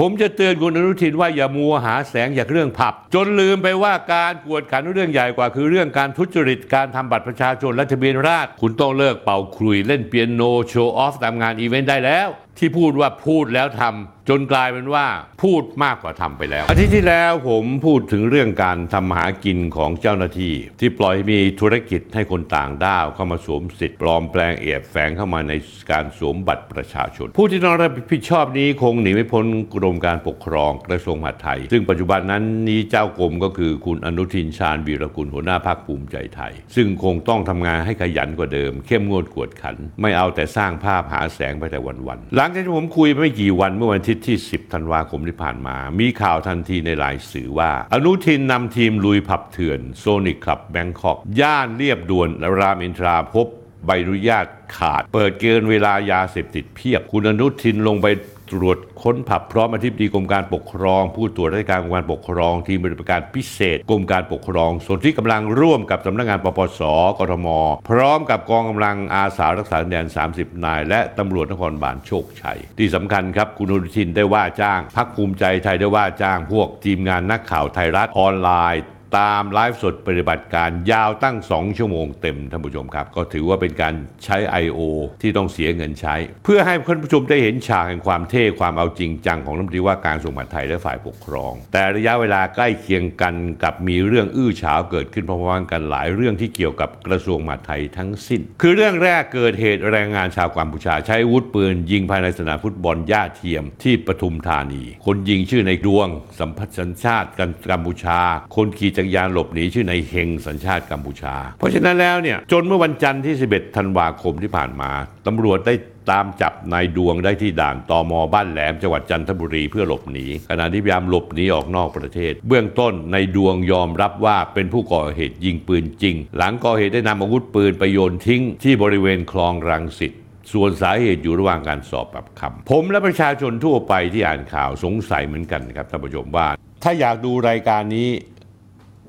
ผมจะเตือนคุณอนุทินว่าอย่ามัวหาแสงจากเรื่องผับ จนลืมไปว่าการกวดขันเรื่องใหญ่กว่า คือเรื่องการทุจริตการทำบัตรประชาชนและทะเบียนราษฎรคุณต้องเลิกเป่าคลุยเล่นเปียโนโชว์ออฟตามงานอีเวนต์ได้แล้ว ที่พูดว่าพูดแล้วทำจนกลายเป็นว่าพูดมากกว่าทำไปแล้ว อาทิตย์ที่แล้วผมพูดถึงเรื่องการทำมาหากินของเจ้าหน้าที่ ที่ปล่อยมีธุรกิจให้คนต่างด้าวเข้ามาสวมสิทธิ์ปลอมแปลงเอบแฝงเข้ามาในการสวมบัตรประชาชน ผู้ที่ต้องรับผิดชอบนี้คงหนีไม่พ้นกรมการปกครองกระทรวงมหาดไทย ซึ่งปัจจุบันนั้นนี้เจ้ากรมก็คือคุณอนุทินชาญวีรกุลหัวหน้าพรรคภูมิใจไทย ซึ่งคงต้องทำงานให้ขยันกว่าเดิม เข้มงวดกวดขัน ไม่เอาแต่สร้างภาพหาแสงไปแต่วันๆหลังจากที่ผมคุยไม่กี่วันเมื่อวันอาทิตย์ที่ 10 ธันวาคมที่ผ่านมา มีข่าวทันทีในหลายสื่อว่า อนุทินนำทีมลุยผับเถื่อนโซนิคคลับแบงคอกย่านเรียบด่วนรามอินทราพบใบอนุญาตขาด เปิดเกินเวลายาเสพติดเพียบ คุณอนุทินลงไป ตรวจค้นผับพร้อมอธิบดีกรมการปกครอง ผู้ตรวจราชการกรมการปกครอง ทีมปฏิบัติการพิเศษกรมการปกครอง ส่วนที่กำลังร่วมกับสำนักงานปปสกทม พร้อมกับกองกำลังอาสารักษาดินแดน 30 นาย และตำรวจนครบาลโชคชัย ที่สำคัญครับคุณอนุทินได้ว่าจ้างพักภูมิใจไทยได้ว่าจ้างพวกทีมงานนักข่าวไทยรัฐออนไลน์ ตามไลฟ์สดปฏิบัติการยาวตั้ง 2 ชั่วโมงเต็มท่านผู้ชมครับ ก็ถือว่าเป็นการใช้ I.O. ที่ต้องเสียเงินใช้ เพื่อให้ท่านผู้ชมได้เห็นฉากแห่งความเท่ความเอาจริงจังของรัฐมนตรีว่าการกรงมหาดไทยและฝ่ายปกครอง แต่ระยะเวลาใกล้เคียงกันกับมีเรื่องอื้อฉาวเกิดขึ้นพร้อมๆกันหลายเรื่องที่เกี่ยวกับกระทรวงมหาดไทยทั้งสิ้น คือเรื่องแรกเกิดเหตุแรงงานชาวกัมพูชาใช้อาวุธปืน ยิงภายในสนามฟุตบอลย่าเทียมที่ปทุมธานี คนยิงชื่อในดวงสัมพัสัญชาติกัมพูชา คนขี่จักรยานหลบหนีชื่อในเฮงสัญชาติกัมพูชา เพราะฉะนั้นแล้วเนี่ยจนเมื่อวันจันทร์ที่ 11 ธันวาคมที่ผ่านมาตำรวจได้ตามจับนายดวงได้ที่ด่านตอมอบ้านแหลมจังหวัดจันทบุรีเพื่อหลบหนีขณะที่พยายามหลบหนีออกนอกประเทศ เบื้องต้นนายดวงยอมรับว่าเป็นผู้ก่อเหตุยิงปืนจริง หลังก่อเหตุได้นำอาวุธปืนไปโยนทิ้ง ที่บริเวณคลองรังสิตส่วนสาเหตุอยู่ระหว่างการสอบปรับคำผมและประชาชนทั่วไปที่อ่านข่าวสงสัยเหมือนกันครับท่านผู้ชมว่า ถ้าอยากดูรายการนี้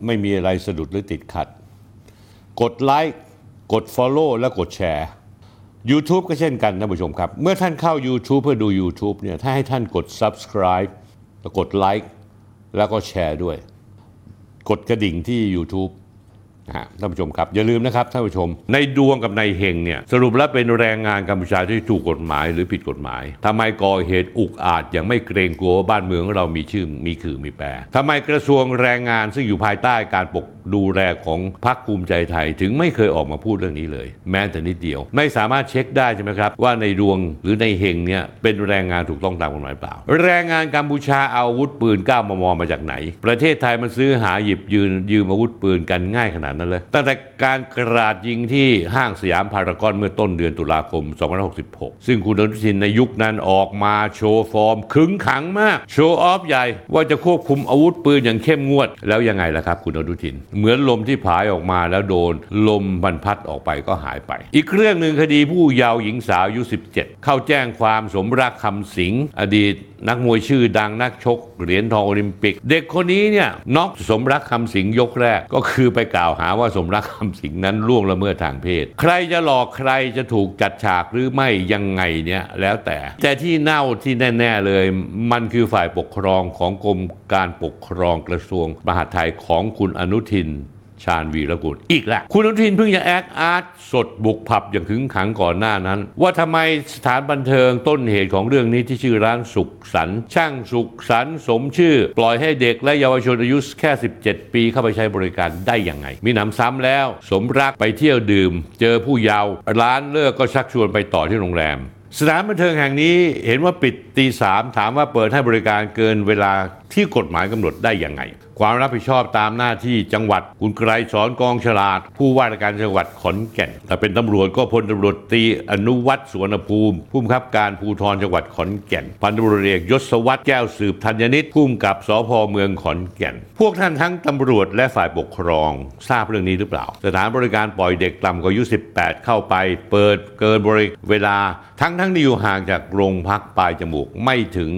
ไม่มีอะไรสะดุดหรือติดขัด กดไลค์กด Follow และกดแชร์ YouTube ก็เช่นกันท่านผู้ชมครับ เมื่อท่านเข้า YouTube เพื่อดู YouTube เนี่ยถ้าให้ท่านกด Subscribe แล้วกดไลค์แล้วก็แชร์ด้วย กดกระดิ่งที่ YouTube นะฮะท่านผู้ชมครับ อย่าลืมนะครับท่านผู้ชม ในดวงกับในเฮงเนี่ยสรุปแล้วเป็นแรงงานกัมพูชาที่ถูกกฎหมายหรือผิดกฎหมายทำไมก่อเหตุอุกอาจอย่างไม่เกรงกลัวบ้านเมืองเรามีชื่อมีคือมีแปรทำไมกระทรวงแรงงานซึ่งอยู่ภายใต้การปกดูแลของพรรคภูมิใจไทย ถึงไม่เคยออกมาพูดเรื่องนี้เลย แม้แต่นิดเดียว ไม่สามารถเช็คได้ใช่ไหมครับ ว่าในดวงหรือในเฮงเนี่ยเป็นแรงงานถูกต้องตามกฎหมายเปล่า แรงงานกัมพูชาเอาอาวุธปืน9มมมาจากไหน ประเทศไทยมันซื้อหาหยิบยืนยืมอาวุธปืนกันง่ายขนาดนั้นเลย ตั้งแต่การกราดยิงที่ห้างสยามพารากอนเมื่อต้นเดือนตุลาคม 2566 ซึ่งคุณอนุทินในยุคนั้นออกมาโชว์ฟอร์ม ขึงขังมาก โชว์ออฟใหญ่ ว่าจะควบคุมอาวุธปืนอย่างเข้มงวด แล้วยังไงล่ะครับ คุณอนุทิน เหมือนลมที่ผายออกมาแล้วโดนลมบรรพัดออกไปก็หายไป อีกเรื่องหนึ่งคดีผู้เยาว์หญิงสาวอายุ 17 เข้าแจ้งความสมรักคำสิงอดีตนักมวยชื่อดังนักชก เหรียญทองโอลิมปิก เด็กคนนี้เนี่ยน็อกสมรักคำสิงยกแรกก็คือไปกล่าวหาว่าสมรักคำสิงนั้นล่วงละเมิดทางเพศ ใครจะหลอกใครจะถูกจัดฉากหรือไม่ยังไงเนี่ยแล้วแต่ แต่ที่เน่าที่แน่ ๆเลย มันคือฝ่ายปกครองของกรมการปกครองกระทรวงมหาดไทยของคุณอนุทิน ชาญวีรกุลอีกแล้วคุณอนุทินเพิ่งจะแอคอาร์ตสดบุกผับอย่างขึงขังก่อนหน้านั้น ว่าทำไมสถานบันเทิงต้นเหตุของเรื่องนี้ที่ชื่อร้านสุขสันช่างสุขสันสมชื่อ ปล่อยให้เด็กและเยาวชนอายุแค่ 17 ปีเข้าไปใช้บริการได้ยังไง มีหนำซ้ำแล้ว สมรักไปเที่ยวดื่ม เจอผู้เยาว์ร้านเลิกก็ชักชวนไปต่อที่โรงแรมสถานบันเทิงแห่งนี้เห็นว่าปิดตีสามถามว่าเปิดให้บริการเกินเวลาที่กฎหมายกำหนดได้อยังไง ความรับผิดชอบตามหน้าที่จังหวัดคุณไกรสอนกองฉลาด ผู้ว่าราชการจังหวัดขอนแก่นถ้าเป็นตำรวจก็พลตำรวจตีอนุวัฒน์สวนภูมิผู้บังคับการภูธรจังหวัดขอนแก่น พันตำรวจเอกยศวัตรแก้วสืบธัญนิตผู้กำกับสพเมืองขอนแก่น พวกท่านทั้งตำรวจและฝ่ายปกครอง ทราบเรื่องนี้หรือเปล่า สถานบริการปล่อยเด็กต่ำกว่าอายุ 18 เข้าไป เปิดเกินบริเวลาทั้งทั้งที่อยู่ห่างจากโรงพักปลายจมูกไม่ถึง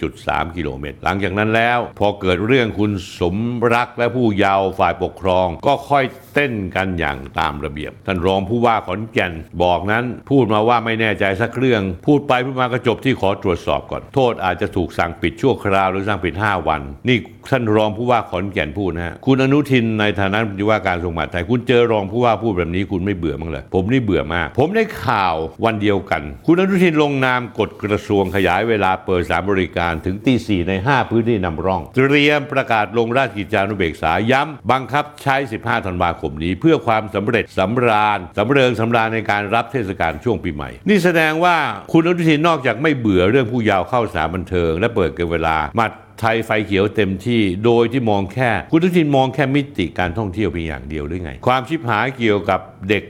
1.3 กิโลเมตร หลังจากนั้นแล้ว พอเกิดเรื่องคุณสมรักและผู้เยาว์ฝ่ายปกครอง ก็ค่อยเต้นกันอย่างตามระเบียบ ท่านรองผู้ว่าขอนแก่นบอกนั้น พูดมาว่าไม่แน่ใจสักเรื่อง พูดไปพูดมาก็จบที่ขอตรวจสอบก่อน โทษอาจจะถูกสั่งปิดชั่วคราวหรือสั่งปิด 5 วัน นี่ท่านรองผู้ว่าขอนแก่นพูดนะฮะคุณอนุทินในฐานะรัฐมนตรีว่าการกระทรวงมหาดไทยคุณเจอรองผู้ว่าพูดแบบนี้คุณไม่เบื่อมั้งเลยผมนี่เบื่อมาก ผมได้ข่าววันเดียวกัน คุณอนุทินลงนามกฎกระทรวงขยายเวลาเปิดสารบริการถึงตีสี่ใน 5 พื้นที่นำร่อง เตรียมประกาศลงราชกิจจานุเบกษาย้ำบังคับใช้ 15 ธันวาคมนี้ เพื่อความสำเร็จสำราญสำเริงสำราญในการรับเทศกาลช่วงปีใหม่ นี่แสดงว่าคุณอนุทินนอกจากไม่เบื่อเรื่องผู้ยาวเข้าสาบันเทิง และเปิดเกินเวลามาไทยไฟเขียวเต็มที่โดยที่มองแค่ คุณอนุทินมองแค่มิติการท่องเที่ยวเพียงอย่างเดียวหรือไง ความชิบหายเกี่ยวกับเด็ก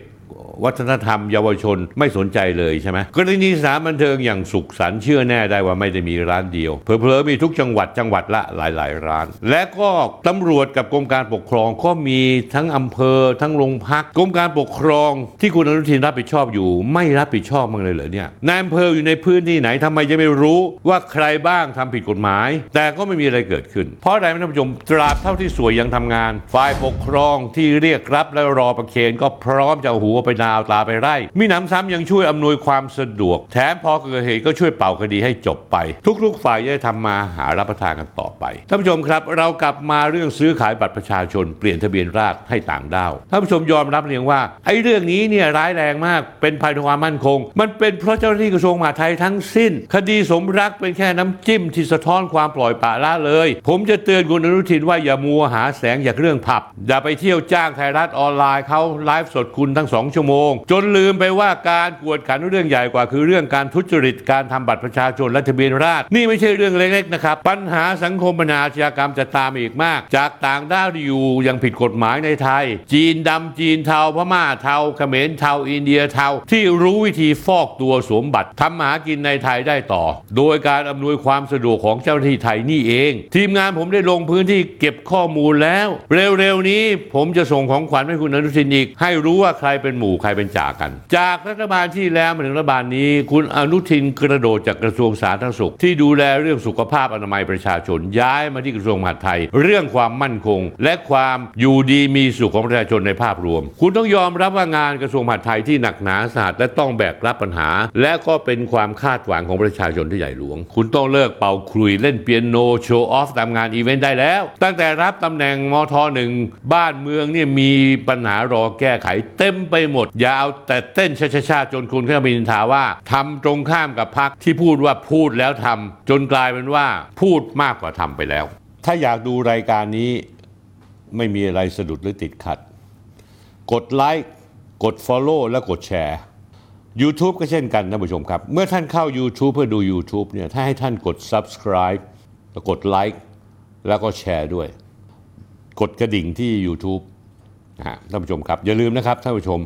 วัฒนธรรมเยาวชนไม่สนใจเลยใช่ไหมกรณีสถานบันเทิงอย่างสุขสันต์เชื่อแน่ได้ว่าไม่ได้มีร้านเดียวเผลอๆมีทุกจังหวัดจังหวัดละหลาย ๆ ร้าน และก็ตำรวจกับกรมการปกครองก็มีทั้งอำเภอทั้งโรงพักกรมการปกครองที่คุณอนุทินรับผิดชอบอยู่ ไม่รับผิดชอบมั้งเลยเหรอเนี่ยนายอำเภออยู่ในพื้นที่ไหนทำไมจะไม่รู้ว่าใครบ้างทำผิดกฎหมาย แต่ก็ไม่มีอะไรเกิดขึ้น เพราะอะไรท่านผู้ชมตราบเท่าที่สวยยังทำงาน ฝ่ายปกครองที่เรียกรับและรอประเคนก็พร้อมจะหัวไปนาวตาไปไร่มีหนำซ้ำยังช่วยอำนวยความสะดวก แถมพอเกิดเหตุก็ช่วยเป่าคดีให้จบไป ทุกๆ ฝ่ายจะได้ทำมาหารับประทานกันต่อไปท่านผู้ชมครับเรากลับมาเรื่องซื้อขายบัตรประชาชน เปลี่ยนทะเบียนราษฎรให้ต่างด้าวท่านผู้ชมยอมรับเรียงว่าไอ้เรื่องนี้เนี่ยร้ายแรงมากเป็นภัยต่อความมั่นคง มันเป็นเพราะเจ้าหน้าที่กระทรวงมหาดไทยทั้งสิ้น คดีสมรักเป็นแค่น้ำจิ้มที่สะท้อนความปล่อยปละละเลย ผมจะเตือนคุณอนุทินว่าอย่ามัวหาแสงจากเรื่องผับอย่าไปเที่ยวจ้างไทยรัฐออนไลน์เขาไลฟ์สดคุณทั้งสองชั่วโมงจนลืมไปว่าการกวดขันเรื่องใหญ่กว่า คือเรื่องการทุจริตการทำบัตรประชาชนและทะเบียนราษฎร์นี่ไม่ใช่เรื่องเล็กๆนะครับ ปัญหาสังคมปัญหาอาชญากรรมจะตามอีกมาก จากต่างด้าวที่อยู่ยังผิดกฎหมายในไทย จีนดำจีนเทาพม่าเทาเขมรเทาอินเดียเทาที่รู้วิธีฟอกตัวสวมบัตรทำหากินในไทยได้ต่อ โดยการอำนวยความสะดวกของเจ้าหน้าที่ไทยนี่เอง ทีมงานผมได้ลงพื้นที่เก็บข้อมูลแล้ว เร็วๆนี้ผมจะส่งของขวัญให้คุณอนุทินอีก ให้รู้ว่าใครเป็นหมู่ใครเป็นจ่ากัน จากรัฐบาลที่แล้วมาถึงรัฐบาลนี้ คุณอนุทินกระโดดจากกระทรวงสาธารณสุข ที่ดูแลเรื่องสุขภาพอนามัยประชาชนย้ายมาที่กระทรวงมหาดไทย เรื่องความมั่นคง และความอยู่ดีมีสุขของประชาชนในภาพรวม คุณต้องยอมรับว่างานกระทรวงมหาดไทยที่หนักหนาสาหัสและต้องแบกรับปัญหา และก็เป็นความคาดหวังของประชาชนที่ใหญ่หลวง คุณต้องเลิกเป่าคลุยเล่นเปียโนโชว์ออฟตามงานอีเวนต์ได้แล้ว ตั้งแต่รับตำแหน่งมทหนึ่งบ้านเมืองเนี่ยมีปัญหารอแก้ไขเต็มไปหมดยาวแต่เต้นช้าๆจนคุณขึ้นมาบินทาว่าทำตรงข้ามกับพักที่พูดว่าพูดแล้วทำจนกลายเป็นว่าพูดมากกว่าทำไปแล้ว ถ้าอยากดูรายการนี้ไม่มีอะไรสะดุดหรือติดขัด กดไลค์กด Follow และกดแชร์ YouTube ก็เช่นกันท่านผู้ชมครับ เมื่อท่านเข้า YouTube เพื่อดู YouTube เนี่ยถ้าให้ท่านกด Subscribe แล้วกดไลค์แล้วก็แชร์ด้วย กดกระดิ่งที่ YouTube นะฮะท่านผู้ชมครับ อย่าลืมนะครับท่านผู้ชม